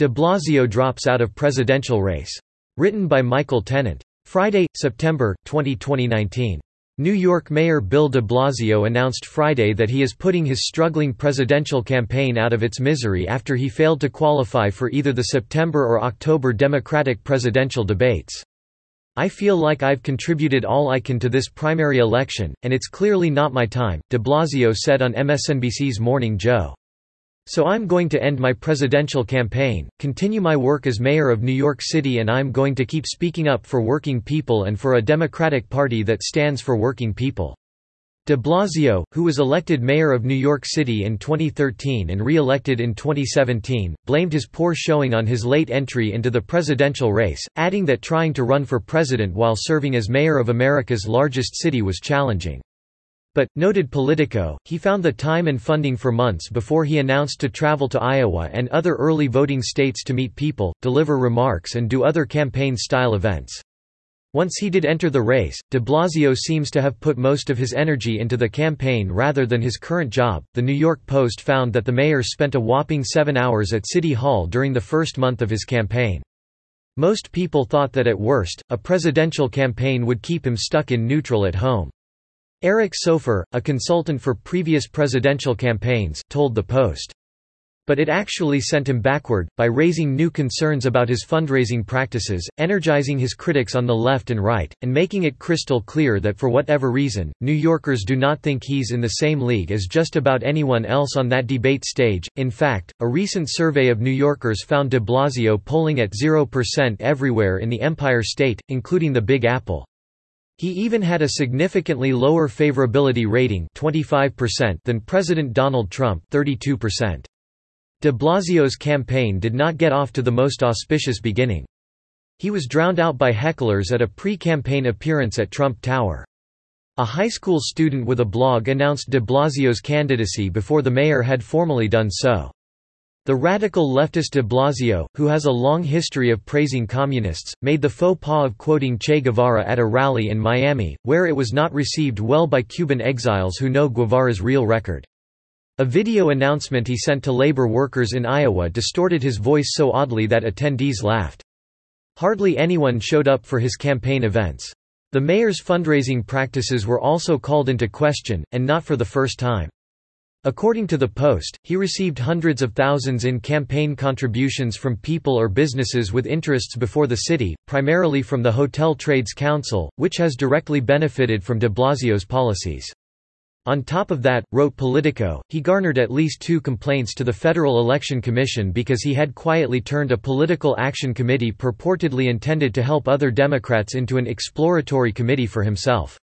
De Blasio drops out of presidential race. Written by Michael Tennant. Friday, September, 20, 2019. New York Mayor Bill de Blasio announced Friday that he is putting his struggling presidential campaign out of its misery after he failed to qualify for either the September or October Democratic presidential debates. I feel like I've contributed all I can to this primary election, and it's clearly not my time, de Blasio said on MSNBC's Morning Joe. So I'm going to end my presidential campaign, continue my work as mayor of New York City and I'm going to keep speaking up for working people and for a Democratic Party that stands for working people. De Blasio, who was elected mayor of New York City in 2013 and re-elected in 2017, blamed his poor showing on his late entry into the presidential race, adding that trying to run for president while serving as mayor of America's largest city was challenging. But, noted Politico, he found the time and funding for months before he announced to travel to Iowa and other early voting states to meet people, deliver remarks and do other campaign-style events. Once he did enter the race, de Blasio seems to have put most of his energy into the campaign rather than his current job. The New York Post found that the mayor spent a whopping seven hours at City Hall during the first month of his campaign. Most people thought that at worst, a presidential campaign would keep him stuck in neutral at home. Eric Soufer, a consultant for previous presidential campaigns, told the Post. But it actually sent him backward, by raising new concerns about his fundraising practices, energizing his critics on the left and right, and making it crystal clear that for whatever reason, New Yorkers do not think he's in the same league as just about anyone else on that debate stage. In fact, a recent survey of New Yorkers found de Blasio polling at 0% everywhere in the Empire State, including the Big Apple. He even had a significantly lower favorability rating 25% than President Donald Trump 32%. De Blasio's campaign did not get off to the most auspicious beginning. He was drowned out by hecklers at a pre-campaign appearance at Trump Tower. A high school student with a blog announced de Blasio's candidacy before the mayor had formally done so. The radical leftist de Blasio, who has a long history of praising communists, made the faux pas of quoting Che Guevara at a rally in Miami, where it was not received well by Cuban exiles who know Guevara's real record. A video announcement he sent to labor workers in Iowa distorted his voice so oddly that attendees laughed. Hardly anyone showed up for his campaign events. The mayor's fundraising practices were also called into question, and not for the first time. According to the Post, he received hundreds of thousands in campaign contributions from people or businesses with interests before the city, primarily from the Hotel Trades Council, which has directly benefited from de Blasio's policies. On top of that, wrote Politico, he garnered at least two complaints to the Federal Election Commission because he had quietly turned a political action committee purportedly intended to help other Democrats into an exploratory committee for himself.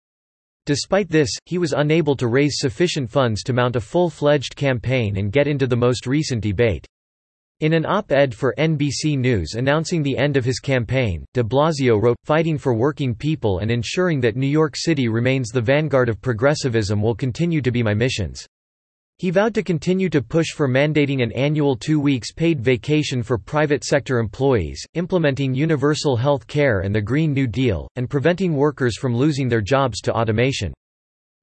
Despite this, he was unable to raise sufficient funds to mount a full-fledged campaign and get into the most recent debate. In an op-ed for NBC News announcing the end of his campaign, de Blasio wrote, Fighting for working people and ensuring that New York City remains the vanguard of progressivism will continue to be my missions. He vowed to continue to push for mandating an annual two weeks paid vacation for private sector employees, implementing universal health care and the Green New Deal, and preventing workers from losing their jobs to automation.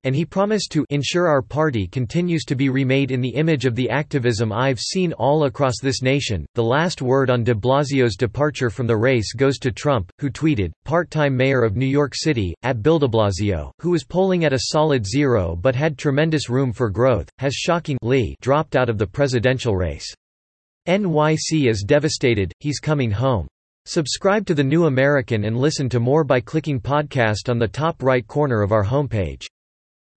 And he promised to ensure our party continues to be remade in the image of the activism I've seen all across this nation. The last word on de Blasio's departure from the race goes to Trump, who tweeted, part-time mayor of New York City, at Bill de Blasio, who was polling at a solid zero but had tremendous room for growth, has shockingly dropped out of the presidential race. NYC is devastated, he's coming home. Subscribe to The New American and listen to more by clicking podcast on the top right corner of our homepage.